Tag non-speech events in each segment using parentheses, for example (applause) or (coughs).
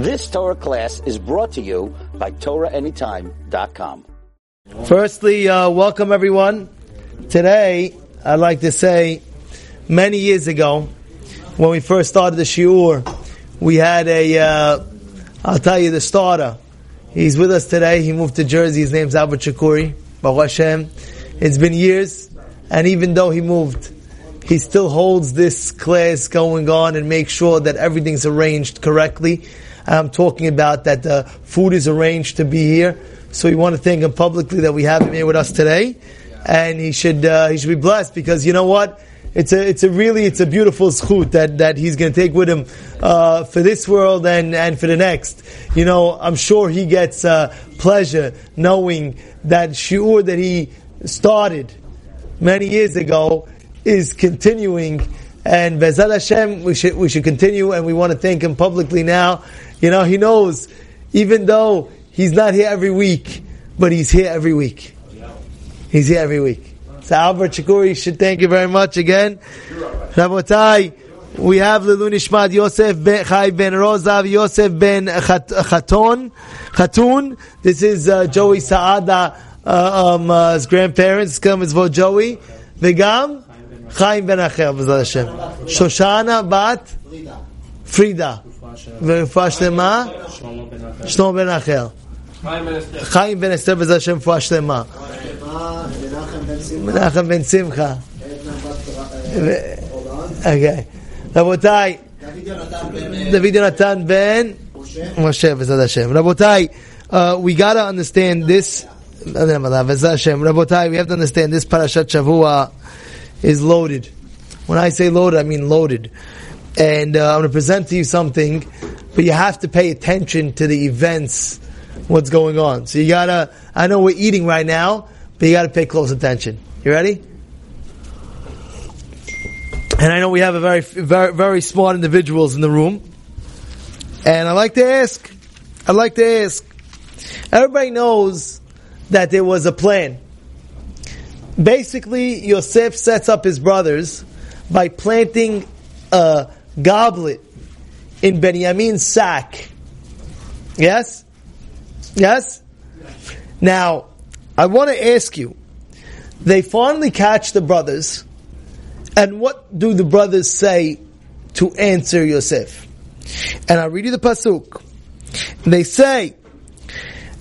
This Torah class is brought to you by TorahAnytime.com. Firstly, uh, welcome everyone. Today, I'd like to say, many years ago, when we first started the shiur, we had a, uh, I'll tell you the starter. He's with us today. He moved to Jersey. His name's Albert Shakuri. Baruch Hashem. It's been years, and even though he moved, he still holds this class going on and makes sure that everything's arranged correctly. I'm talking about that the food is arranged to be here. So we want to thank him publicly that we have him here with us today, and he should uh, he should be blessed because you know what. It's a, it's a really, it's a beautiful zchut that, that he's going to take with him, uh, for this world and, and for the next. You know, I'm sure he gets, uh, pleasure knowing that shiur that he started many years ago is continuing and Bezal Hashem, we should, we should continue and we want to thank him publicly now. You know, he knows, even though he's not here every week, but he's here every week. He's here every week. So Albert Shakuri should thank you very much again. Rabotai, we have Lilu Nishmat Yosef ben Chai ben Rozav Yosef ben Chaton Chatun. This is uh, Joey Saada, uh, um, uh, his grandparents. Come as Joey. Vegam Chaim ben Achel. Shoshana bat Frida. ורפואה שלמה, שלמה בן אחר. חיים בן אסתר בעזרת השם רפואה שלמה. מנחם בן שמחה. אוקיי. רבותיי, דוד יונתן בן משה בעזרת השם. רבותיי, we gotta understand this, בעזרת השם. רבותיי, we have to understand this פרשת שבוע is loaded. When I say loaded, I mean loaded. And uh, I'm going to present to you something, but you have to pay attention to the events, what's going on. So you gotta, I know we're eating right now, but you gotta pay close attention. You ready? And I know we have a very, very, very smart individuals in the room. And I like to ask, I'd like to ask, everybody knows that there was a plan. Basically, Yosef sets up his brothers by planting a goblet in Benjamin's sack. Yes? Yes? Now, I want to ask you, they finally catch the brothers, and what do the brothers say to answer Yosef? And I'll read you the pasuk. They say,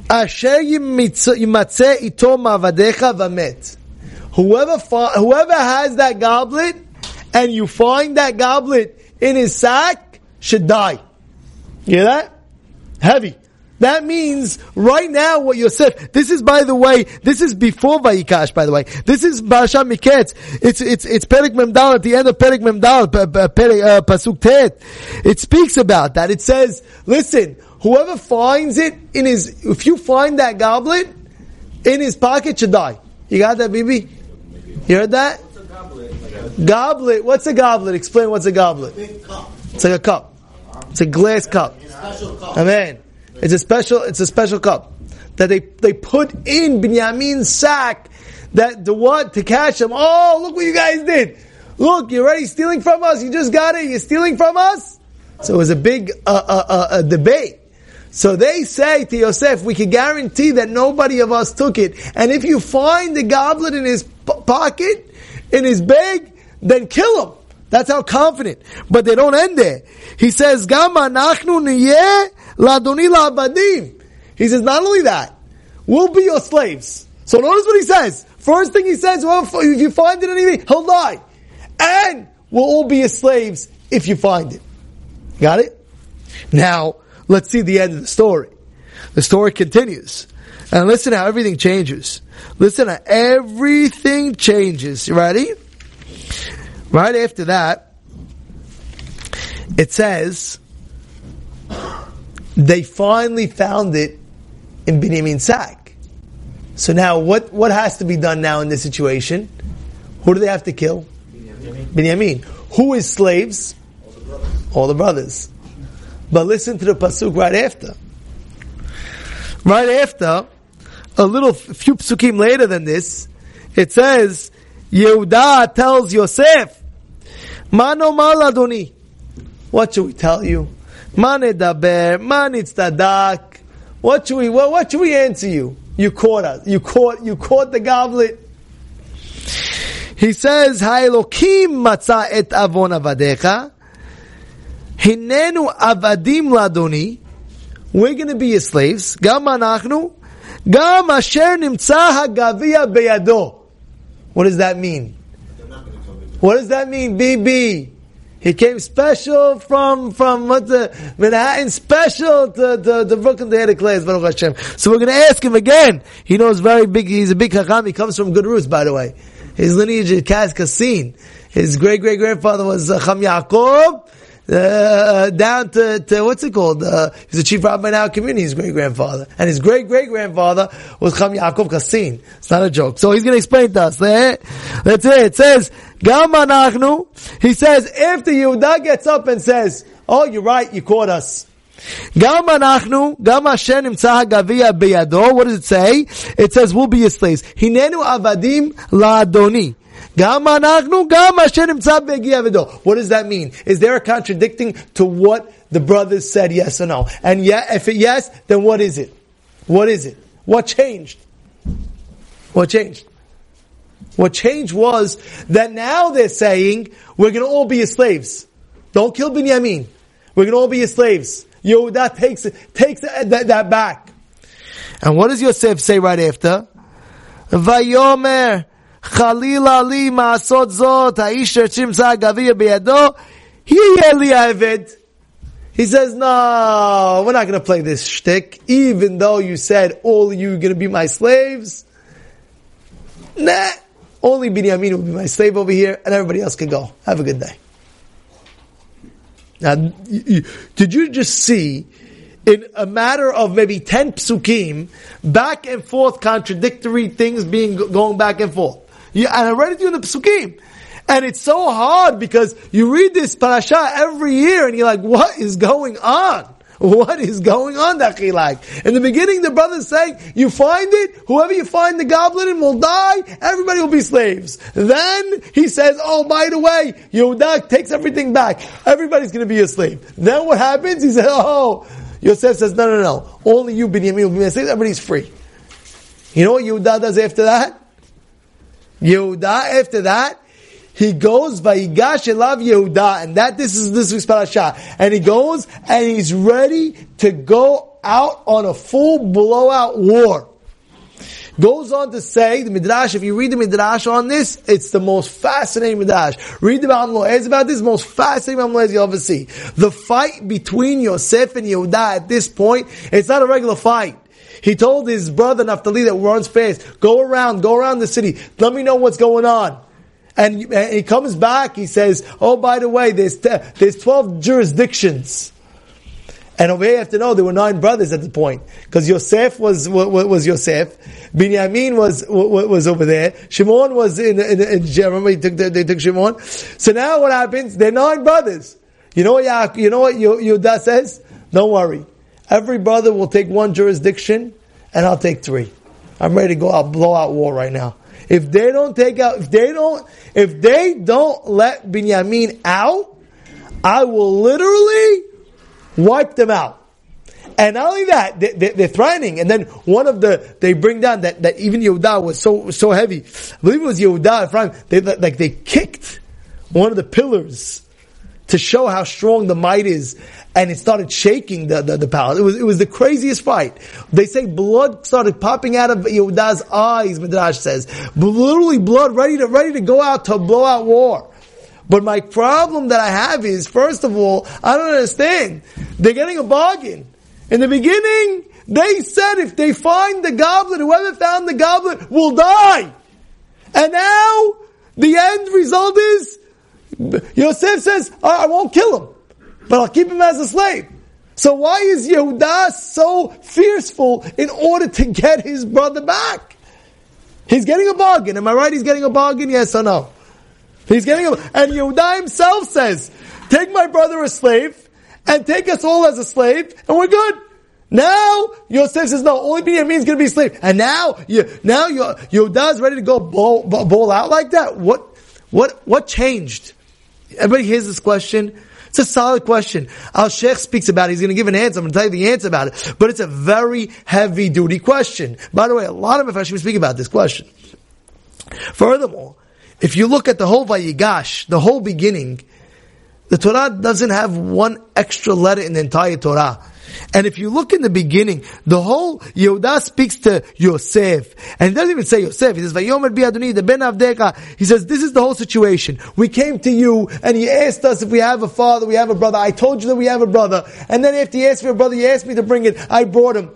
Asher ito mavadecha vamet. Whoever, whoever has that goblet, and you find that goblet in his sack, should die. You hear that? Heavy. That means right now what Yosef, this is by the way, this is before Vayigash by the way. This is Parashat Miketz. It's, it's, it's Perik Memdal at the end of Perik Memdal, Perik, uh, Pasuk Tet. It speaks about that. It says, listen, whoever finds it in his, if you find that goblet in his pocket should die. You got that, Bibi? You heard that? Goblet? goblet. What's a goblet? Explain what's a goblet. It's like a cup. It's a glass cup. Amen. It's a special. It's a special cup that they they put in Binyamin's sack. That the what to catch him? Oh, look what you guys did! Look, you're already stealing from us. You just got it. You're stealing from us. So it was a big uh, uh, uh, uh debate. So they say to Yosef, we can guarantee that nobody of us took it. And if you find the goblet in his p- pocket, in his bag, then kill him. That's how confident. But they don't end there. He says, Gama nachnu niyeh ladoni la'abadim. He says, not only that, we'll be your slaves. So notice what he says. First thing he says, well, if you find it anything, he'll. And we'll all be your slaves if you find it. Got it? Now, let's see the end of the story. The story continues. And listen how everything changes. Listen how everything changes. You ready? Right after that, it says, they finally found it in Binyamin's sack. So now what, what has to be done now in this situation? Who do they have to kill? Binyamin. Who is slaves? All the brothers. All the brothers. But listen to the pasuk right after. Right after, a little few psukim later than this, it says, Yehuda tells Yosef, Mano mal Adoni. What should we tell you? Mane daber, man Manedaber, manitztadak. What should we, what, what should we answer you? You caught us. You caught, you caught the goblet. He says, Ha'elokim matza et avon avadecha. Hinenu avadim ladoni. We're going to be your slaves. Gam anachnu. Gam asher nimtza hagavia beyado. What does that mean? What does that mean, BB? He came special from from what the Manhattan special to the to Brooklyn to Clays, Baruch Hashem. So we're going to ask him again. He knows very big. He's a big chacham. He comes from good roots, by the way. His lineage is Kaz Kassin. His great great grandfather was uh, Cham Yaakov. Uh, down to, to, what's it called? Uh, he's the chief rabbi in our community, his great grandfather. And his great great grandfather was Cham Yaakov Kassin. It's not a joke. So he's going to explain to us. That's it. It says, Gam anachnu. He says, after Yehuda gets up and says, oh, you're right, you caught us. Gam anachnu, gam Hashem nimtzah hagaviyah beyado. What does it say? It says, we'll be your slaves. Hinenu avadim la'adoni. What does that mean? Is there a contradicting to what the brothers said, yes or no? And yeah, if it yes, then what is it? What is it? What changed? What changed? What changed was that now they're saying, we're going to all be your slaves. Don't kill Binyamin. We're going to all be your slaves. that takes, takes that, that, that back. And what does Yosef say right after? Vayomer Chalil Ali Maasot Zot Aisher chimza Gavir Biyado He says, no, we're not going to play this shtick. Even though you said all you are going to be my slaves, nah, only Binyamin will be my slave over here, and everybody else can go. Have a good day. Now, did you just see, in a matter of maybe 10 psukim, back and forth contradictory things being going back and forth? Yeah, and I read it to you in the Psukim. And it's so hard because you read this parasha every year and you're like, what is going on? What is going on, Dachilak? In the beginning, the brother's saying, you find it, whoever you find the goblet in will die, everybody will be slaves. Then he says, oh, by the way, Yehuda takes everything back. Everybody's going to be a slave. Then what happens? He says, oh, Yosef says, no, no, no. Only you, Binyamin, will be a slave. Everybody's free. You know what Yehuda does after that? Yehuda, after that, he goes Vayigash Elav Yehuda, and that this is this week's parasha. And he goes and he's ready to go out on a full blowout war. Goes on to say the midrash. If you read the midrash on this, it's the most fascinating midrash. Read about It's about this most fascinating Amloez you'll ever see. The fight between Yosef and Yehuda at this point, it's not a regular fight. He told his brother Naphtali that runs fast, go around, go around the city, let me know what's going on. And, he comes back, he says, oh, by the way, there's, there's 12 jurisdictions. And over here, you have to know there were nine brothers at the point because Yosef was was, was Yosef, Binyamin was was over there, Shimon was in, in, in he took they took Shimon. So now what happens? They're nine brothers. You know what? You know what Yehuda says? Don't worry. Every brother will take one jurisdiction, and I'll take three. I'm ready to go out, blow out war right now. If they don't take out, if they don't, if they don't let Binyamin out, I will literally wipe them out. And not only that, they, are threatening. And then one of the, they bring down that, that even Yehuda was so, so heavy. I believe it was Yehuda front, they, like they kicked one of the pillars to show how strong the might is and it started shaking the, the, the palace. It was, it was the craziest fight. They say blood started popping out of Yehuda's eyes, Midrash says. Literally blood ready to, ready to go out to blow out war. But my problem that I have is, first of all, I don't understand. They're getting a bargain. In the beginning, they said if they find the goblet, whoever found the goblet will die. And now, the end result is, Yosef says, I won't kill him but I'll keep him as a slave. So why is Yehuda so fearful in order to get his brother back? He's getting a bargain. Am I right? He's getting a bargain? Yes or no? He's getting a, and Yehuda himself says, take my brother a slave and take us all as a slave and we're good. Now, Yosef says, no, only Binyamin is going to be a slave. And now, you, now Yehuda is ready to go ball, ball out like that? What, what, what changed? Everybody hears this question. It's a solid question. Alshich speaks about it. He's going to give an answer. I'm going to tell you the answer about it. But it's a very heavy duty question. By the way, a lot of Mepharshim speak about this question. Furthermore, if you look at the whole Vayigash, the whole beginning, the Torah doesn't have one extra letter in the entire Torah. And if you look in the beginning, the whole Yehuda speaks to Yosef, and he doesn't even say Yosef. He says Vayomer the Ben Avdeka. He says this is the whole situation. We came to you, and you asked us if we have a father, we have a brother. I told you that we have a brother, and then after you asked for a brother, you asked me to bring it. I brought him.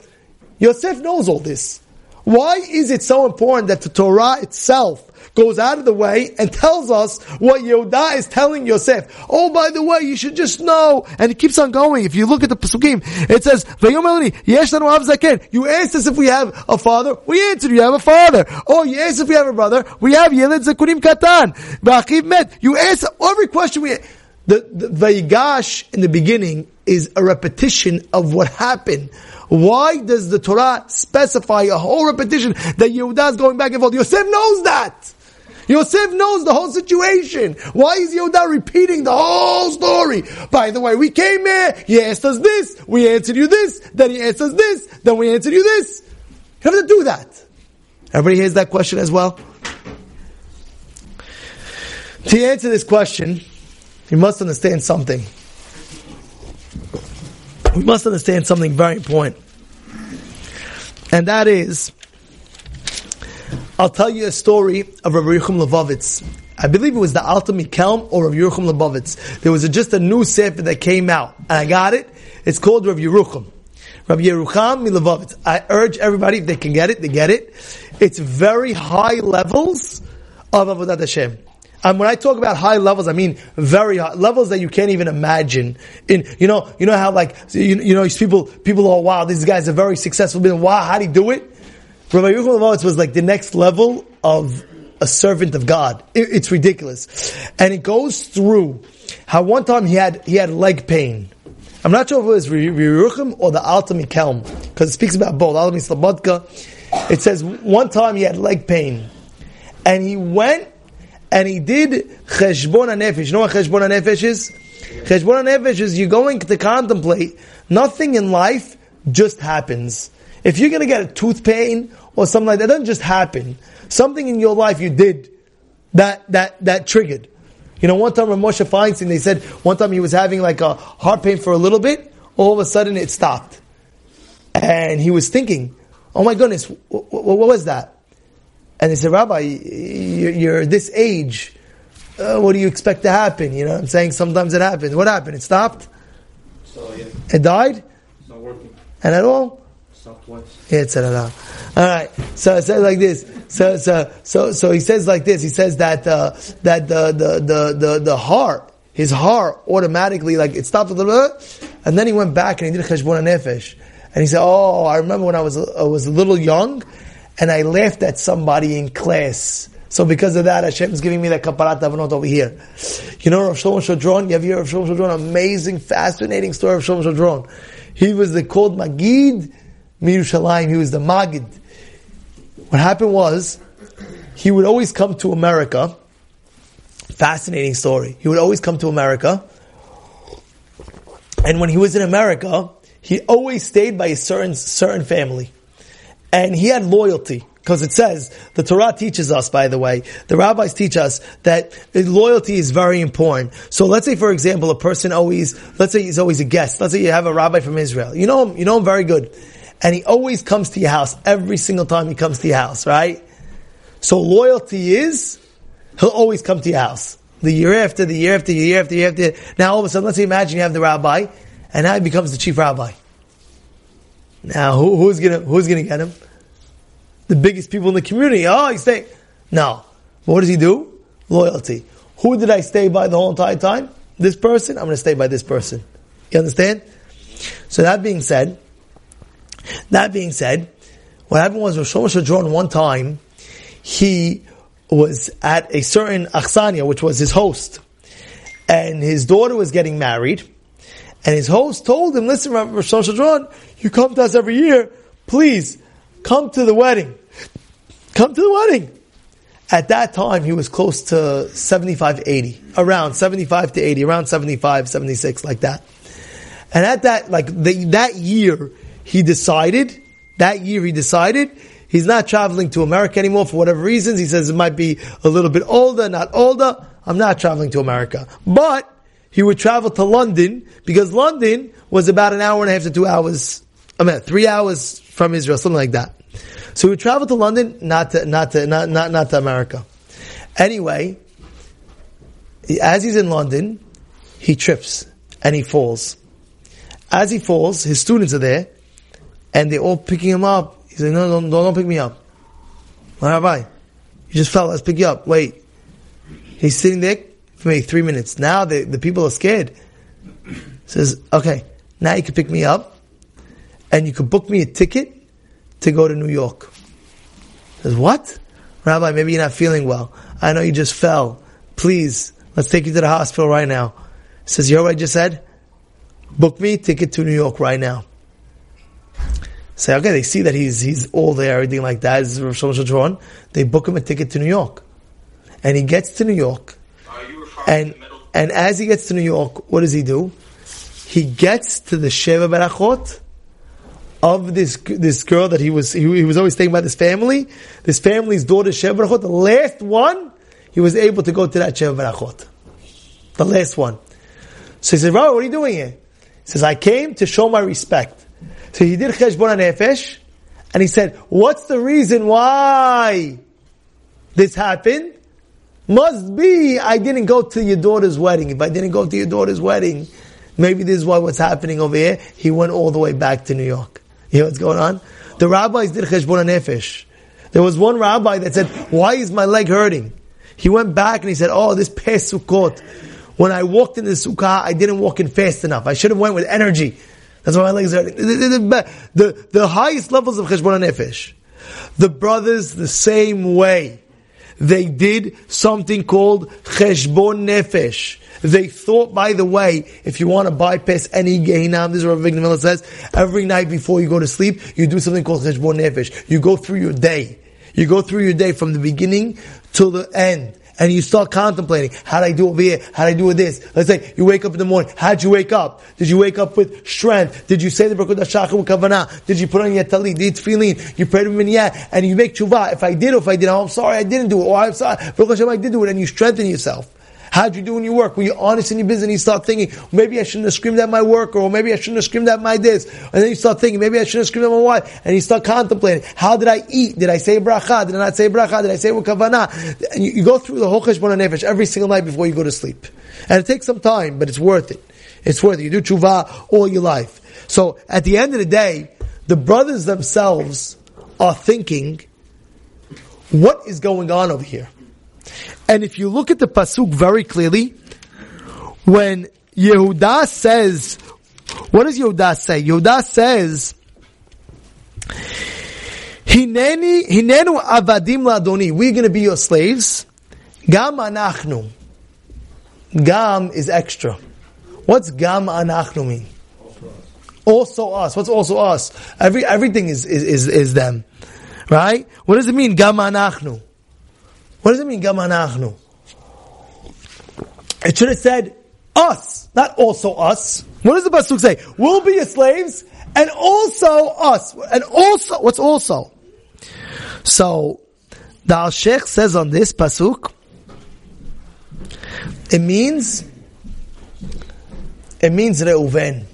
Yosef knows all this. Why is it so important that the Torah itself goes out of the way and tells us what Yehuda is telling Yosef. Oh, by the way, you should just know. And it keeps on going. If you look at the Pesukim, it says, You asked us if we have a father. We answered you have a father. Oh, you asked if we have a brother. We have Yeled Zakurim Katan. Met. You asked every question we the, the Vayigash in the beginning is a repetition of what happened. Why does the Torah specify a whole repetition that Yehuda is going back and forth? Yosef knows that. Yosef knows the whole situation. Why is Yehuda repeating the whole story? By the way, we came here, he asked us this, we answered you this, then he asked us this, then we answered you this. You have to do that. Everybody hears that question as well? To answer this question, you must understand something. We must understand something very important. And that is, I'll tell you a story of Rabbi Yerucham Levovitz. I believe it was the Alta Mikelm or Rabbi Yerucham Levovitz. There was a, just a new sefer that came out, and I got it. It's called Rabbi Yerucham. Rabbi Yerucham Milavovitz. I urge everybody, if they can get it, they get it. It's very high levels of Avodat Hashem. And when I talk about high levels, I mean very high levels that you can't even imagine. In you know, you know how like you, you know these people people are wow, these guys are very successful. Wow, how do you do it? Rabbi Yerucham Levovitz was like the next level of a servant of God. It, it's ridiculous, and it goes through how one time he had he had leg pain. I'm not sure if it was Yerucham or the Alta Mikelm, because it speaks about both. Alta Slobodka. It says one time he had leg pain, and he went and he did cheshbon nefesh. You know what cheshbon nefesh is? Cheshbon nefesh is you're going to contemplate. Nothing in life just happens. If you're going to get a tooth pain or something like that. It doesn't just happen. Something in your life you did that, that, that triggered. You know, one time Moshe Feinstein, they said one time he was having like a heart pain for a little bit, all of a sudden it stopped. And he was thinking, oh my goodness, what, what was that? And they said, Rabbi, you're, you're this age. Uh, what do you expect to happen? You know, I'm saying sometimes it happens. What happened? It stopped? So, yeah. It died? It's not working. And at all? Stopped once. Yeah, twice. All right. So it says like this. So so so so he says like this. He says that uh, that the, the the the the heart, his heart automatically like it stopped a little bit, and then he went back and he did a cheshbon nefesh, and he said, "Oh, I remember when I was I was a little young, and I laughed at somebody in class." So because of that, Hashem is giving me that kaparat avanot over here. You know Rav Shlomo Schwadron? You have heard of Shlomo Schwadron? Amazing, fascinating story of Shlomo Schwadron. He was the called Magid Mirushalayim. He was the Magid. What happened was, he would always come to America. Fascinating story. He would always come to America. And when he was in America, he always stayed by a certain, certain family. And he had loyalty. Because it says, the Torah teaches us, by the way, the rabbis teach us that loyalty is very important. So let's say, for example, a person always, let's say he's always a guest. Let's say you have a rabbi from Israel. You know him, you know him very good and he always comes to your house every single time he comes to your house, right? So loyalty is he'll always come to your house. The year after, the year after, the year after, the year after. Now all of a sudden, let's say imagine you have the rabbi, and now he becomes the chief rabbi. Now who, who's gonna who's gonna get him? The biggest people in the community. Oh, he's staying. No. What does he do? Loyalty. Who did I stay by the whole entire time? This person. I'm to stay by this person. You understand? So that being said, that being said, what happened was Rosh Hashanah one time, he was at a certain Aksania, which was his host, and his daughter was getting married, and his host told him, listen, Rosh Hashanah, you come to us every year, please, come to the wedding. Come to the wedding. At that time, he was close to 75, 80. Around 75 to 80, around 75, 76, like that. And at that, like, the, that year, he decided, that year he decided, he's not traveling to America anymore for whatever reasons. He says it might be a little bit older, not older. I'm not traveling to America. But, he would travel to London, because London was about an hour and a half to two hours, I mean, three hours from Israel, something like that. So he would travel to London, not to, not to, not, not, not to America. Anyway, as he's in London, he trips and he falls. As he falls, his students are there, and they're all picking him up. He's like, no, don't, don't pick me up. Rabbi, you just fell, let's pick you up. Wait. He's sitting there maybe three minutes. Now the, the people are scared. Says, okay, now you can pick me up, and you can book me a ticket to go to New York. Says, what? Rabbi, maybe you're not feeling well. I know you just fell. Please, let's take you to the hospital right now. Says, you heard what I just said? Book me ticket to New York right now. Say, okay, they see that he's, he's all there, everything like that. Is. They book him a ticket to New York. And he gets to New York. And, and as he gets to New York, what does he do? He gets to the Sheva Barachot, of this this girl that he was he, he was always staying by this family, this family's daughter Sheva Barachot, the last one, he was able to go to that Sheva Barachot. The last one. So he said, Rabbi, what are you doing here? He says, I came to show my respect. So he did Cheshbon Nefesh, and he said, what's the reason why this happened? Must be I didn't go to your daughter's wedding. If I didn't go to your daughter's wedding, maybe this is why what's happening over here. He went all the way back to New York. You know what's going on? The rabbis did cheshbon nefesh. There was one rabbi that said, "Why is my leg hurting?" He went back and he said, "Oh, this past Sukkot, when I walked in the sukkah, I didn't walk in fast enough. I should have went with energy. That's why my legs are hurting." The, the, the, the highest levels of cheshbon nefesh. The brothers the same way. They did something called cheshbon nefesh. They thought, by the way, if you want to bypass any Gehinam, this is what Victor Miller says, every night before you go to sleep, you do something called Cheshbon Nefesh. You go through your day. You go through your day from the beginning till the end. And you start contemplating, how did I do over here? How did I do with this? Let's say you wake up in the morning. How'd you wake up? Did you wake up with strength? Did you say the Baruch HaShachar Kavanah? Did you put on your talit? Did tefillin? You prayed with Minyah? And you make tshuva. If I did or if I did, oh, I'm sorry I didn't do it. Or I'm sorry. Baruch Hashem, I did do it. And you strengthen yourself. How'd you do in your work? Were you honest in your business? And you start thinking, maybe I shouldn't have screamed at my worker, or maybe I shouldn't have screamed at my this. And then you start thinking, maybe I shouldn't have screamed at my wife. And you start contemplating, how did I eat? Did I say bracha? Did I not say bracha? Did I say with kavanah? And you, you, go through the whole cheshbon nefesh every single night before you go to sleep. And it takes some time, but it's worth it. It's worth it. You do tshuva all your life. So at the end of the day, the brothers themselves are thinking, what is going on over here? And if you look at the pasuk very clearly, when Yehuda says, what does Yehuda say? Yehuda says, Hineni, hinenu avadim ladoni. We're going to be your slaves. Gam anachnu. Gam is extra. What's gam anachnu mean? Also us. What's also us? Every, everything is, is, is, is them. Right? What does it mean, gam anachnu? What does it mean, gam? It should have said, us, not also us. What does the Pasuk say? We'll be your slaves, and also us. And also, what's also? So, the Alshich says on this Pasuk, it means, it means Reuven.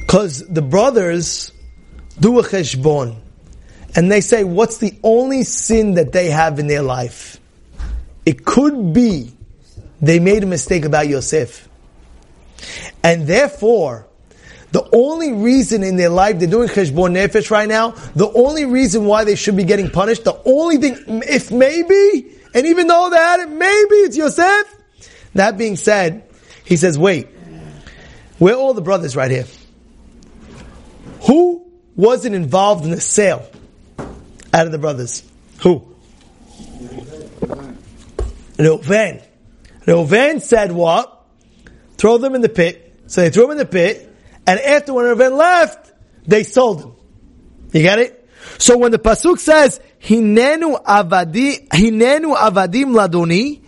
Because the brothers do a cheshbon. And they say, what's the only sin that they have in their life? It could be they made a mistake about Yosef. And therefore, the only reason in their life they're doing cheshbon nefesh right now, the only reason why they should be getting punished, the only thing, if maybe, and even though that maybe it's Yosef. That being said, he says, wait, we're all the brothers right here. Who wasn't involved in the sale out of the brothers? Who? Reuven. Reuven said what? Throw them in the pit. So they threw him in the pit, and after when Reuven left, they sold him. You get it? So when the pasuk says Hinenu avadi, hinenu avadim ladoni.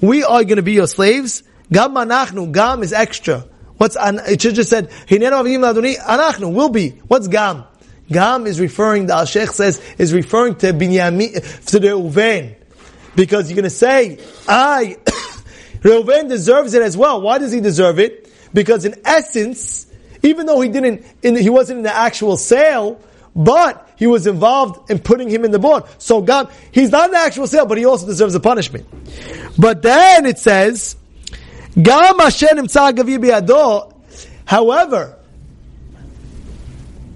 We are going to be your slaves. Gam anachnu. Gam is extra. What's an, it should just said hinenu avadim ladoni. Anachnu will be. What's gam? Gam is referring. The Alshich says is referring to Binyamin to the Uven, because you're going to say I. (coughs) Reuven deserves it as well. Why does he deserve it? Because in essence, even though he didn't, in, he wasn't in the actual sale, but he was involved in putting him in the board. So God, he's not in the actual sale, but he also deserves a punishment. But then it says, Gam. However,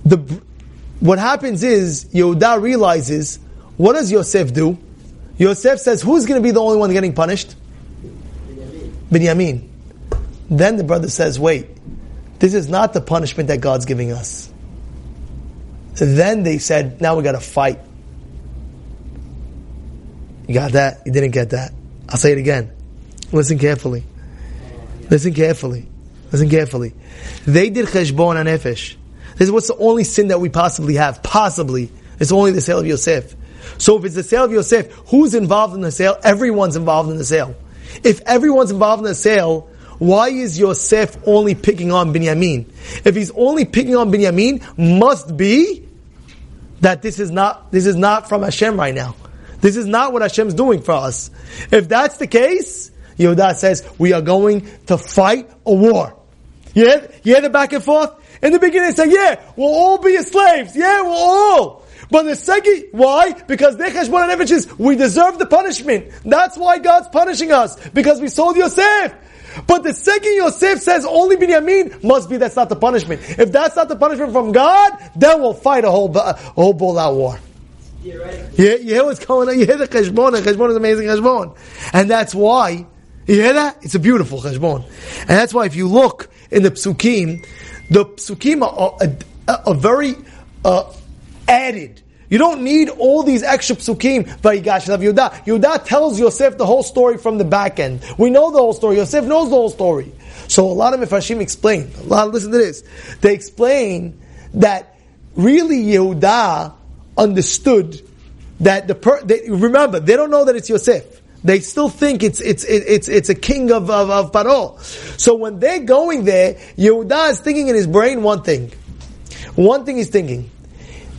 the what happens is Yehuda realizes what does Yosef do? Yosef says, "Who's going to be the only one getting punished?" Binyamin. Then the brother says, "Wait, this is not the punishment that God's giving us." Then they said, "Now we got to fight." You got that? You didn't get that. I'll say it again. Listen carefully. Listen carefully. Listen carefully. They did cheshbon on nefesh. This is what's the only sin that we possibly have. Possibly. It's only the sale of Yosef. So if it's the sale of Yosef, who's involved in the sale? Everyone's involved in the sale. If everyone's involved in the sale, why is Yosef only picking on Binyamin? If he's only picking on Binyamin, must be that this is not this is not from Hashem right now. This is not what Hashem's doing for us. If that's the case, Yehuda says we are going to fight a war. You hear, you hear the back and forth? In the beginning, they say, "Yeah, we'll all be your slaves. Yeah, we'll all." But the second, why? Because the cheshbon and is we deserve the punishment. That's why God's punishing us because we sold Yosef. But the second Yosef says only Binyamin, must be that's not the punishment. If that's not the punishment from God, then we'll fight a whole a whole bull out war. Yeah, right. You, you hear what's going on? You hear the cheshbon? The cheshbon is amazing cheshbon. And that's why, you hear that? It's a beautiful cheshbon. And that's why if you look in the psukim, the psukim are, are, are very uh, added. You don't need all these extra psukim. Vayigash of Yehuda. Yehuda tells Yosef the whole story from the back end. We know the whole story. Yosef knows the whole story. So a lot of Mefashim explain. A lot. Listen to this. They explain that really Yehuda understood that the per, they, remember they don't know that it's Yosef. They still think it's it's it's it's a king of of, of Paro. So when they're going there, Yehuda is thinking in his brain one thing. One thing he's thinking: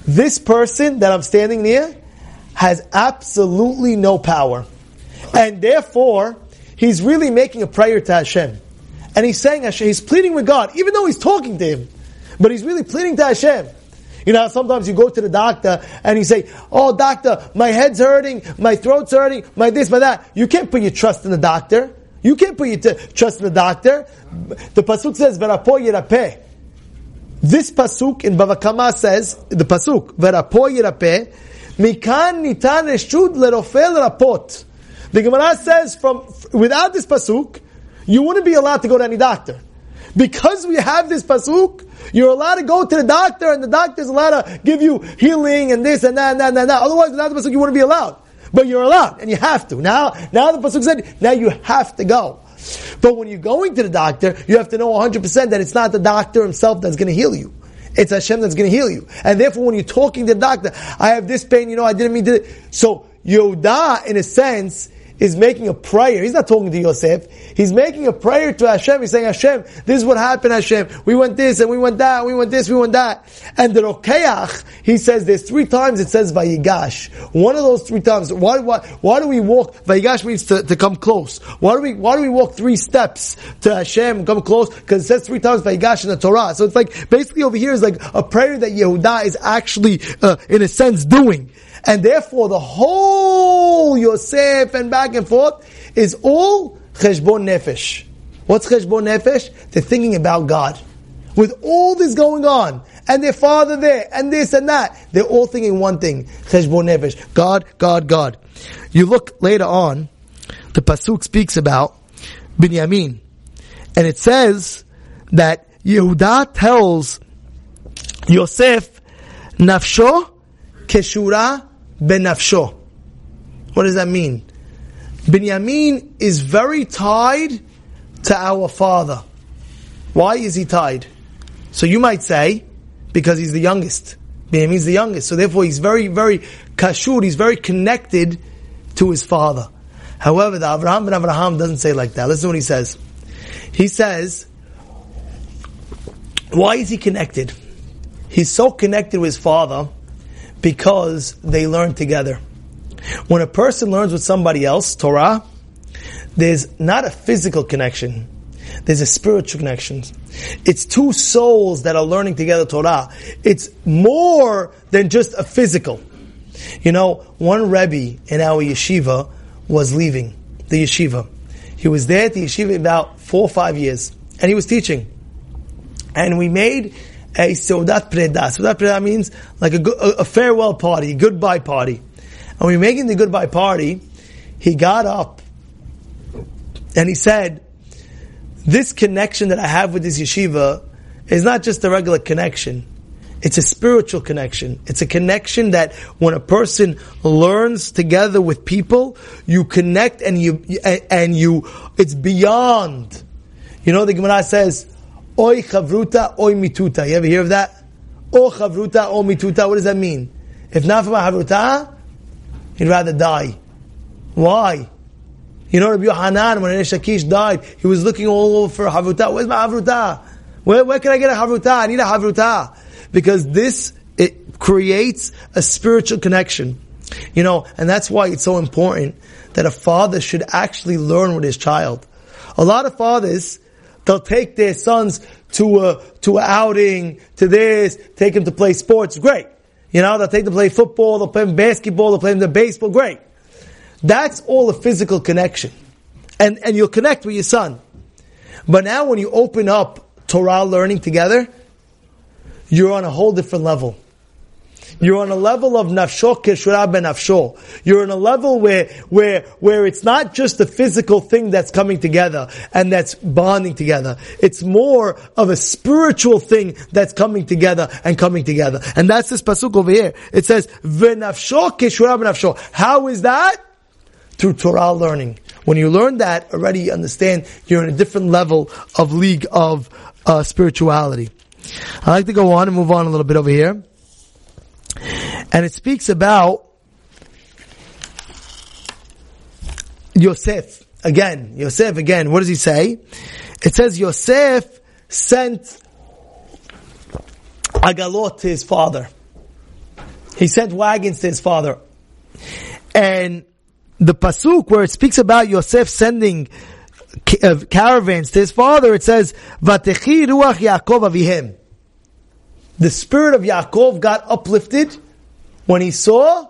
this person that I'm standing near has absolutely no power, and therefore he's really making a prayer to Hashem, and he's saying Hashem, he's pleading with God, even though he's talking to him, but he's really pleading to Hashem. You know, sometimes you go to the doctor and you say, "Oh, doctor, my head's hurting, my throat's hurting, my this, my that." You can't put your trust in the doctor. You can't put your t- trust in the doctor. The pasuk says, "Verapo yirapeh." This pasuk in Bava Kama says, the pasuk, "Verapo yirapeh," mikan nitan reshut lerofel rapot. The Gemara says, from without this pasuk, you wouldn't be allowed to go to any doctor. Because we have this pasuk, you're allowed to go to the doctor, and the doctor's allowed to give you healing and this and that and that and that. Otherwise, without the pasuk, you wouldn't be allowed. But you're allowed, and you have to. Now, now the pasuk said, now you have to go. But when you're going to the doctor, you have to know 100% that it's not the doctor himself that's going to heal you. It's Hashem that's going to heal you. And therefore, when you're talking to the doctor, I have this pain, you know, I didn't mean to. So, Yoda, in a sense, is making a prayer. He's not talking to Yosef. He's making a prayer to Hashem. He's saying, Hashem, this is what happened, Hashem. We went this and we went that, we went this, we went that. And the Rokeach, he says there's three times it says Vayigash. One of those three times, why, why, why do we walk, Vayigash means to, to come close. Why do we, why do we walk three steps to Hashem, come close? Because it says three times Vayigash in the Torah. So it's like, basically over here is like a prayer that Yehuda is actually, uh, in a sense, doing. And therefore, the whole Yosef and back and forth is all cheshbon nefesh. What's cheshbon nefesh? They're thinking about God. With all this going on, and their father there, and this and that, they're all thinking one thing: cheshbon nefesh. God, God, God. You look later on, the pasuk speaks about Binyamin, and it says that Yehuda tells Yosef, "Nafsho keshura benafsho. What does that mean? Binyamin is very tied to our father. Why is he tied? So you might say, because he's the youngest. Binyamin's the youngest, so therefore he's very, very kashur, he's very connected to his father. However, the Avraham ben Avraham doesn't say like that. Listen to what he says. He says, why is he connected? He's so connected with his father because they learn together. When a person learns with somebody else, Torah, there's not a physical connection. There's a spiritual connection. It's two souls that are learning together Torah. It's more than just a physical. You know, one Rebbe in our yeshiva was leaving the yeshiva. He was there at the yeshiva about four or five years, and he was teaching. And we made a Seudat Preda. Seudat Preda means like a, a, farewell party, a goodbye party. And we were making the goodbye party. He got up and he said, this connection that I have with this yeshiva is not just a regular connection. It's a spiritual connection. It's a connection that when a person learns together with people, you connect and you, and you, it's beyond. You know, the Gemara says, Oy chavruta, oy mituta. You ever hear of that? O chavruta, o mituta. What does that mean? If not for my chavruta, he'd rather die. Why? You know, Rabbi Yohanan, when Resh Lakish died, he was looking all over for havruta. Where's my havruta? Where, where can I get a havruta? I need a havruta. Because this, it creates a spiritual connection. You know, and that's why it's so important that a father should actually learn with his child. A lot of fathers, they'll take their sons to a, to an outing, to this, take them to play sports. Great. You know, they'll take them to play football, they'll play them basketball, they'll play them to baseball. Great. That's all a physical connection. And, and you'll connect with your son. But now when you open up Torah learning together, you're on a whole different level. You're on a level of nafsho keshura ben nafsho. You're on a level where, where, where it's not just a physical thing that's coming together and that's bonding together. It's more of a spiritual thing that's coming together and coming together. And that's this pasuk over here. It says, v'nafsho keshura ben nafsho. How is that? through Torah learning. When you learn that, already you understand you're in a different level of league of uh, spirituality. I like to go on and move on a little bit over here. And it speaks about Yosef. Again, Yosef again, what does he say? It says Yosef sent Agalot to his father. He sent wagons to his father. And the pasuk where it speaks about Yosef sending uh, caravans to his father, it says, "Vatechi ruach Yaakov avihem." The spirit of Yaakov got uplifted when he saw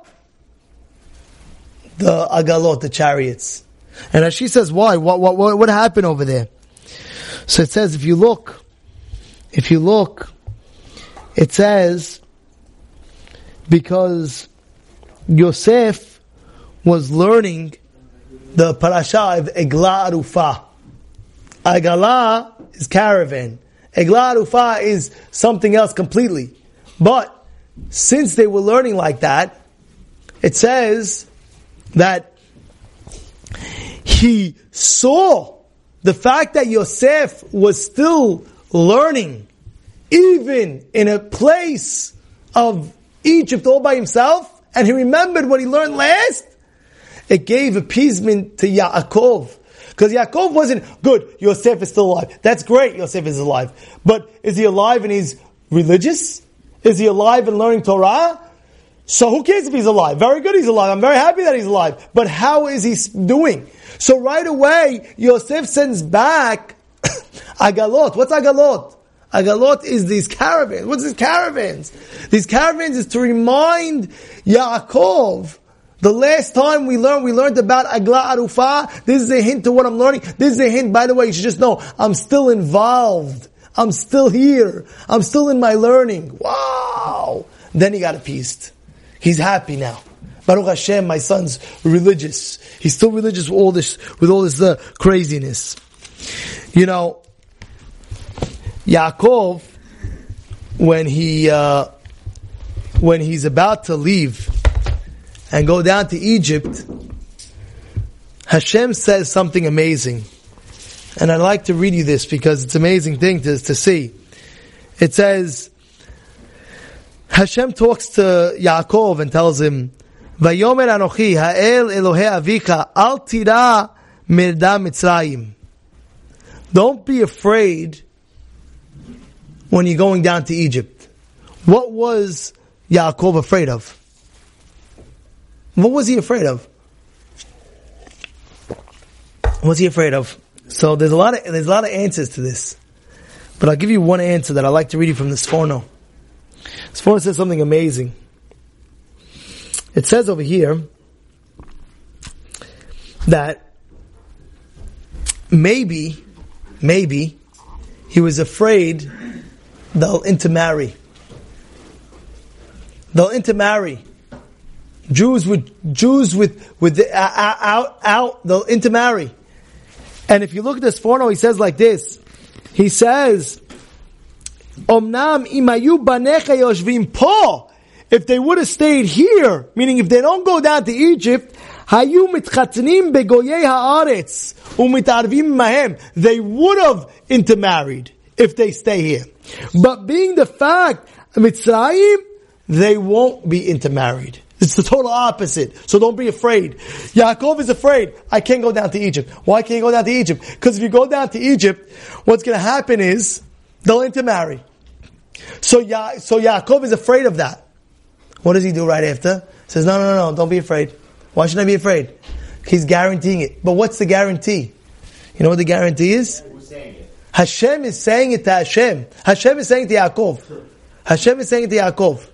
the agalot, the chariots. And she says, why? What, what, what, what happened over there? So it says, if you look, if you look, it says, because Yosef was learning the parasha of Egla Arufa. Agala is caravan. Egla Arufa is something else completely. But since they were learning like that, it says that he saw the fact that Yosef was still learning, even in a place of Egypt all by himself, and he remembered what he learned last, it gave appeasement to Yaakov. Because Yaakov wasn't good. Yosef is still alive. That's great. Yosef is alive. But is he alive and he's religious? Is he alive and learning Torah? So who cares if he's alive? Very good, he's alive. I'm very happy that he's alive. But how is he doing? So right away, Yosef sends back (coughs) Agalot. What's Agalot? Agalot is these caravans. What's these caravans? These caravans is to remind Yaakov the last time we learned, we learned about Agla Arufa. This is a hint to what I'm learning. This is a hint, by the way, you should just know, I'm still involved. I'm still here. I'm still in my learning. Wow. Then he got appeased. He's happy now. Baruch Hashem, my son's religious. He's still religious with all this, with all this uh, craziness. You know, Yaakov, when he, uh, when he's about to leave, and go down to Egypt, Hashem says something amazing. And I'd like to read you this because it's an amazing thing to, to see. It says, Hashem talks to Yaakov and tells him, "Vayomer Anochi Ha'el Elohei Avika Al Tira Mitzrayim." Don't be afraid when you're going down to Egypt. What was Yaakov afraid of? What was he afraid of? What's he afraid of? So there's a lot of there's a lot of answers to this, but I'll give you one answer that I like to read you from the Sforno. Sforno says something amazing. It says over here that maybe, maybe he was afraid they'll intermarry. They'll intermarry. Jews with Jews with with the, uh, uh, out out they'll intermarry. And if you look at this Sforno, he says like this. He says, Omnam imayu banecha yoshvim po. If they would have stayed here, meaning if they don't go down to Egypt, hayu mitchatnim begoyei haaretz umitarvim mahem. They would have intermarried if they stay here. But being the fact, Mitzrayim, they won't be intermarried. It's the total opposite. So don't be afraid. Yaakov is afraid. I can't go down to Egypt. Why can't you go down to Egypt? Because if you go down to Egypt, what's going to happen is they'll intermarry. So, ya- so Yaakov is afraid of that. What does he do right after? He says, no, no, no, no, don't be afraid. Why should I be afraid? He's guaranteeing it. But what's the guarantee? You know what the guarantee is? Hashem is saying it to Hashem. Hashem is saying it to Yaakov. Hashem is saying it to Yaakov.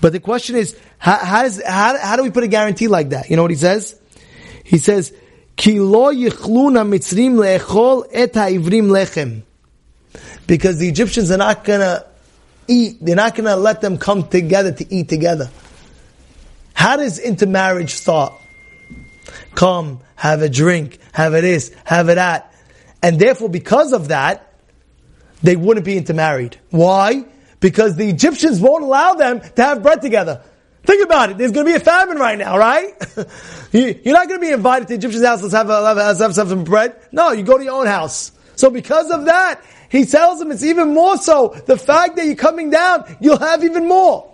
But the question is, how, how, does, how, how do we put a guarantee like that? You know what he says? He says, Ki lo yichluna mitzrim le'echol et ha'ivrim lechem. Because the Egyptians are not gonna eat, they're not gonna let them come together to eat together. How does intermarriage start? Come, have a drink, have a this, have a that. And therefore, because of that, they wouldn't be intermarried. Why? Because the Egyptians won't allow them to have bread together. Think about it. There's going to be a famine right now, right? (laughs) You- You're not going to be invited to the Egyptian's house. Let's have, a, let's have some bread. No, you go to your own house. So because of that, he tells them it's even more so. The fact that you're coming down, you'll have even more.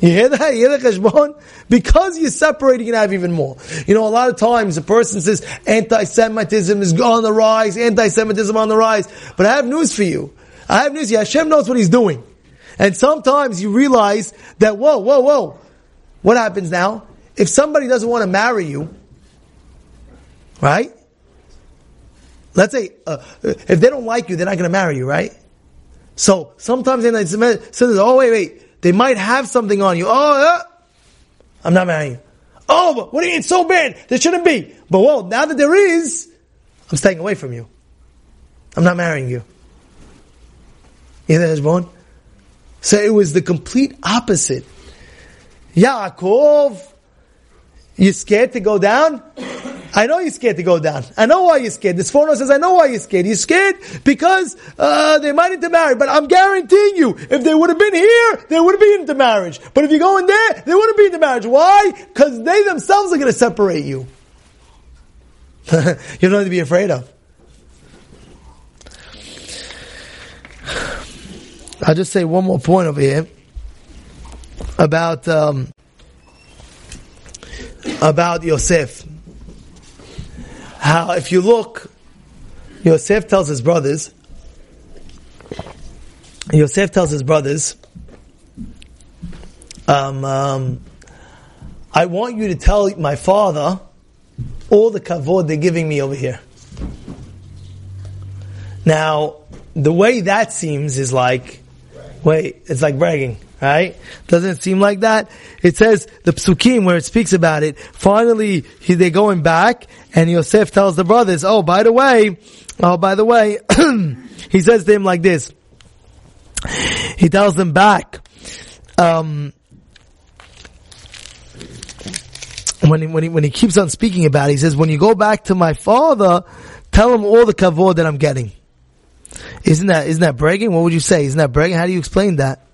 You hear that? You hear the cheshbon? Because you're separating, you have even more. You know, a lot of times a person says anti-Semitism is on the rise, anti-Semitism on the rise. But I have news for you. I have news you. Hashem knows what He's doing. And sometimes you realize that, whoa, whoa, whoa. What happens now? If somebody doesn't want to marry you, right? Let's say, uh, if they don't like you, they're not going to marry you, right? So sometimes they says, oh wait, wait, they might have something on you. Oh, uh, I'm not marrying you. Oh, but what do you mean? It's so bad. There shouldn't be. But whoa, now that there is, I'm staying away from you. I'm not marrying you. You know that, So it was the complete opposite. Yaakov, you scared to go down? I know you're scared to go down. I know why you're scared. This Sforno says, I know why you're scared. You're scared because uh, they might intermarry. But I'm guaranteeing you, if they would have been here, they would have been into marriage. But if you go in there, they wouldn't be into marriage. Why? Because they themselves are going to separate you. (laughs) you don't have to be afraid of. I'll just say one more point over here about um, about Yosef. How, if you look, Yosef tells his brothers. Yosef tells his brothers, um, um, "I want you to tell my father all the kavod they're giving me over here." Now, the way that seems is like, wait, it's like bragging, right? Doesn't it seem like that? It says the psukim where it speaks about it. Finally, he, they're going back, and Yosef tells the brothers, "Oh, by the way, oh, by the way," (clears throat) he says to them like this. He tells them back. Um, when he, when he, when he keeps on speaking about it, he says, when you go back to my father, tell him all the kavod that I'm getting. Isn't that, isn't that bragging? What would you say? Isn't that bragging? How do you explain that?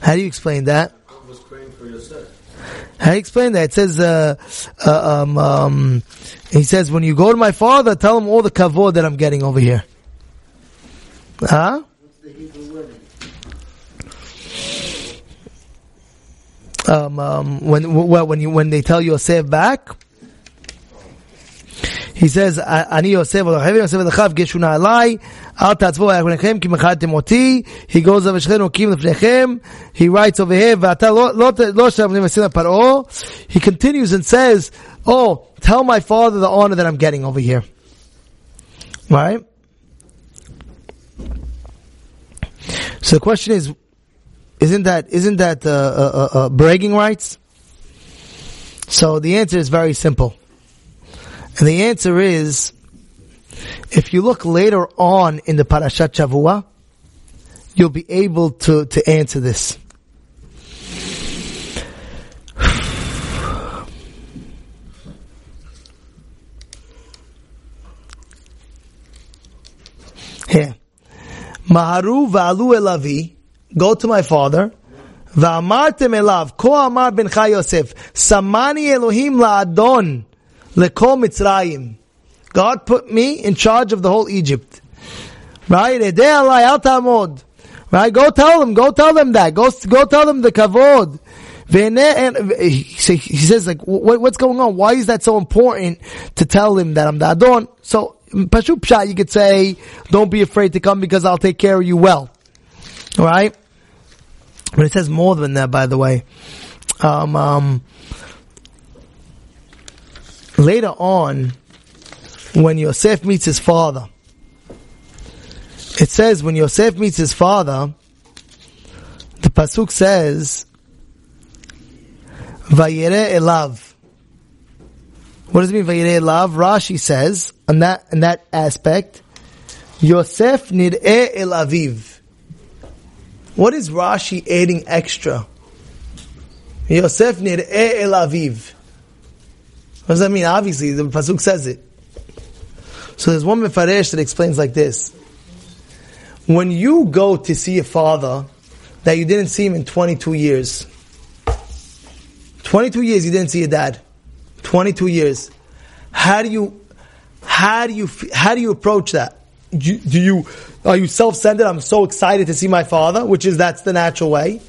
How do you explain that? How do you explain that? It says, uh, uh, um, um, he says, when you go to my father, tell him all the kavod that I'm getting over here. Huh? um, um, when well, when you when they tell Yosef back. He says, Ani Yosef, Olachev Yosef, Lechav, Geshuna Alai, Al Tatzvo, Echonechem, Ki Mechadim Oti, he goes over Shechenu, Kim Lefnechem, he writes over here, Vata Lo Shavnim Asina Paro, he continues and says, Oh, tell my father the honor that I'm getting over here. Right? So the question is, isn't that isn't that uh, uh, uh, uh bragging rights? So the answer is very simple. and the answer is, if you look later on in the Parashat Shavua, you'll be able to to answer this. Here. Maharu va'alu elavi, go to my father, ואמרתם אליו, כה אמר בנך יוסף, samani Elohim la'adon, lekol Mitzrayim. God put me in charge of the whole Egypt. Right? Right? Go tell them, go tell them that. Go, go tell them the kavod. He says like, what, what's going on? Why is that so important to tell him that I'm the Adon? So Pashut Pshat, you could say, don't be afraid to come because I'll take care of you well. Alright? But it says more than that, by the way. Um, um, later on, when Yosef meets his father, it says when Yosef meets his father, the Pasuk says, Vayere elav. What does it mean, Vayere elav? Rashi says, on that, in that aspect, Yosef nir'e el aviv. What is Rashi adding extra? Yosef nir'e el aviv. What does that mean? Obviously, the pasuk says it. So there's one mefaresh that explains like this: When you go to see a father that you didn't see him in 22 years, 22 years you didn't see your dad, 22 years. How do you, how do you, how do you approach that? Do you are you self-centered? I'm so excited to see my father, which is that's the natural way,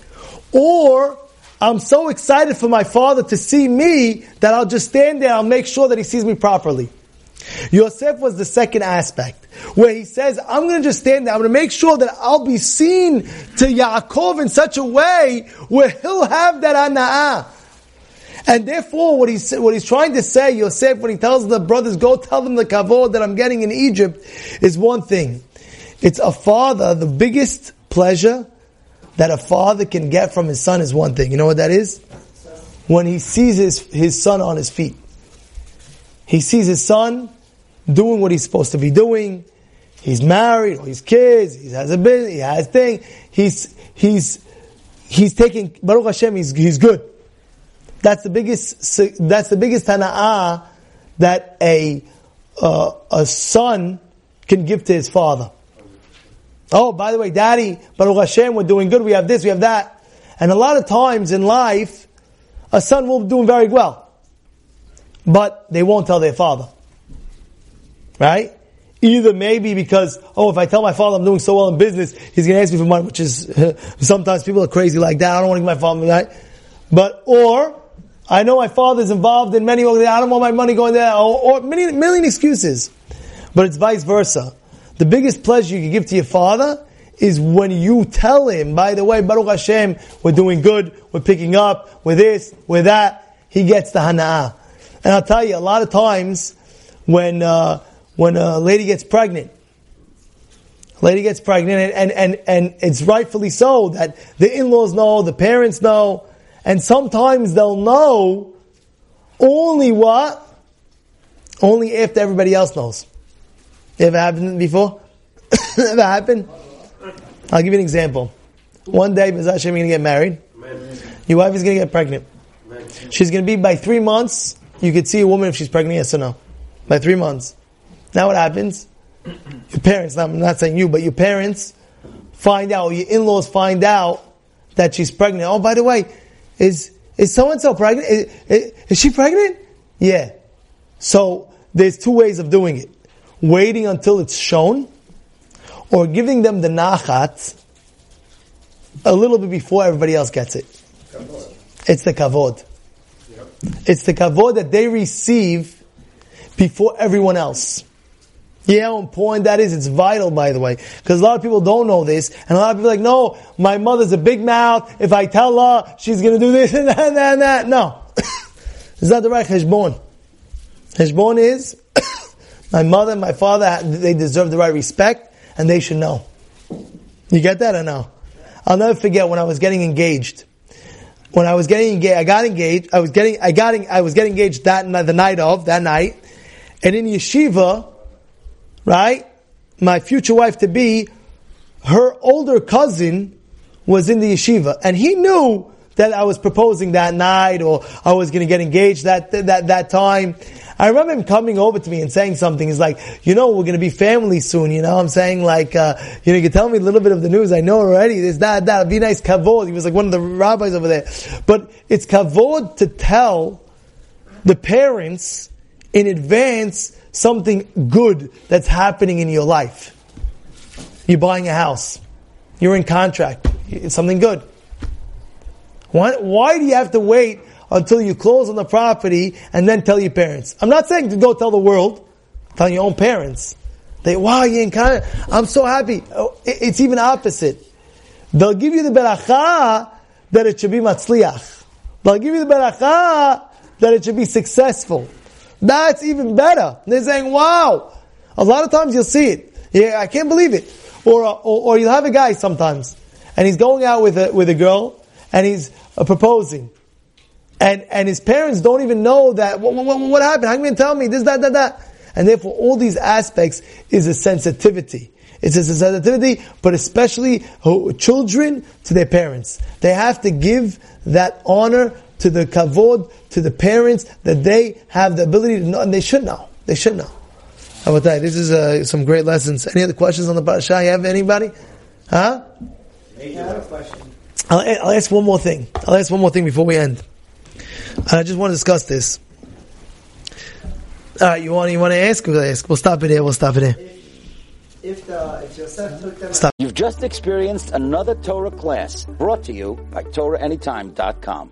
or I'm so excited for my father to see me that I'll just stand there. I'll make sure that he sees me properly. Yosef was the second aspect, where he says, I'm going to just stand there. I'm going to make sure that I'll be seen to Yaakov in such a way where he'll have that ana'ah. And therefore, what he's, what he's trying to say, Yosef, when he tells the brothers, go tell them the kavod that I'm getting in Egypt, is one thing. It's a father, the biggest pleasure that a father can get from his son is one thing. You know what that is? When he sees his, his son on his feet. He sees his son doing what he's supposed to be doing. He's married, or he's kids, he has a business, he has thing. He's, he's, he's taking, Baruch Hashem, he's, he's good. That's the biggest, that's the biggest tana'ah that a, uh, a son can give to his father. Oh, by the way, daddy, Baruch Hashem, we're doing good, we have this, we have that. And a lot of times in life, a son will be doing very well. But they won't tell their father. Right? Either maybe because, oh, if I tell my father I'm doing so well in business, he's going to ask me for money, which is, (laughs) sometimes people are crazy like that. I don't want to give my father that. But, or, I know my father's involved in many, I don't want my money going there, or, or many, million excuses. But it's vice versa. The biggest pleasure you can give to your father is when you tell him, by the way, Baruch Hashem, we're doing good, we're picking up, we're this, we're that. He gets the hana'ah. And I'll tell you, a lot of times, when, uh, when a lady gets pregnant, lady gets pregnant, and, and, and it's rightfully so that the in-laws know, the parents know, and sometimes they'll know only what? Only after everybody else knows. Ever happened before? (coughs) Ever happened? I'll give you an example. One day, Bez Hashem, you're going to get married. Your wife is going to get pregnant. She's going to be by three months. You could see a woman if she's pregnant, yes or no. By three months. Now what happens? Your parents, I'm not saying you, but your parents find out, or your in-laws find out that she's pregnant. Oh, by the way, is, is so-and-so pregnant? Is, is, is she pregnant? Yeah. So, there's two ways of doing it waiting until it's shown, or giving them the nachat a little bit before everybody else gets it. It's the kavod. It's the kavod that they receive before everyone else. Yeah, how important that is. It's vital, by the way. Because a lot of people don't know this. And a lot of people are like, no, my mother's a big mouth. If I tell her, she's going to do this and that and that and that. No. (coughs) it's not the right heshbon. Heshbon is, my mother my father, they deserve the right respect and they should know. You get that or no? I'll never forget when I was getting engaged. When I was getting engaged, I got engaged. I was getting, I got, I was getting engaged that night, the night of that night, and in yeshiva, right? My future wife to be, her older cousin was in the yeshiva, and he knew that I was proposing that night, or I was going to get engaged that that that time. I remember him coming over to me and saying something. He's like, you know, we're going to be family soon. You know, I'm saying like, uh, you know, you can tell me a little bit of the news. I know already. There's that, that. Be nice kavod. He was like one of the rabbis over there. But it's kavod to tell the parents in advance something good that's happening in your life. You're buying a house. You're in contract. It's something good. Why, why do you have to wait until you close on the property and then tell your parents. I'm not saying to go tell the world, tell your own parents. They, wow, you in kind I'm so happy. Oh, it's even opposite. They'll give you the beracha that it should be matzliach. They'll give you the beracha that it should be successful. That's even better. They're saying, wow. A lot of times you'll see it. Yeah, I can't believe it. Or, or, or you'll have a guy sometimes, and he's going out with a, with a girl, and he's uh, proposing and and his parents don't even know that what, what, what happened. How can you tell me this, that, that, that? And therefore, all these aspects is a sensitivity. It's a sensitivity, but especially children to their parents. They have to give that honor to the kavod, to the parents, that they have the ability to know, and they should know. They should know. How about that? This is uh, some great lessons. Any other questions on the parasha? You have anybody? Huh? I have a question. I'll, I'll ask one more thing. I'll ask one more thing before we end. I just want to discuss this. All right, you want you want to ask? We'll ask. We'll stop it here. We'll stop it here. If, if, the, if Yosef took them Stop. You've just experienced another Torah class brought to you by TorahAnytime.com.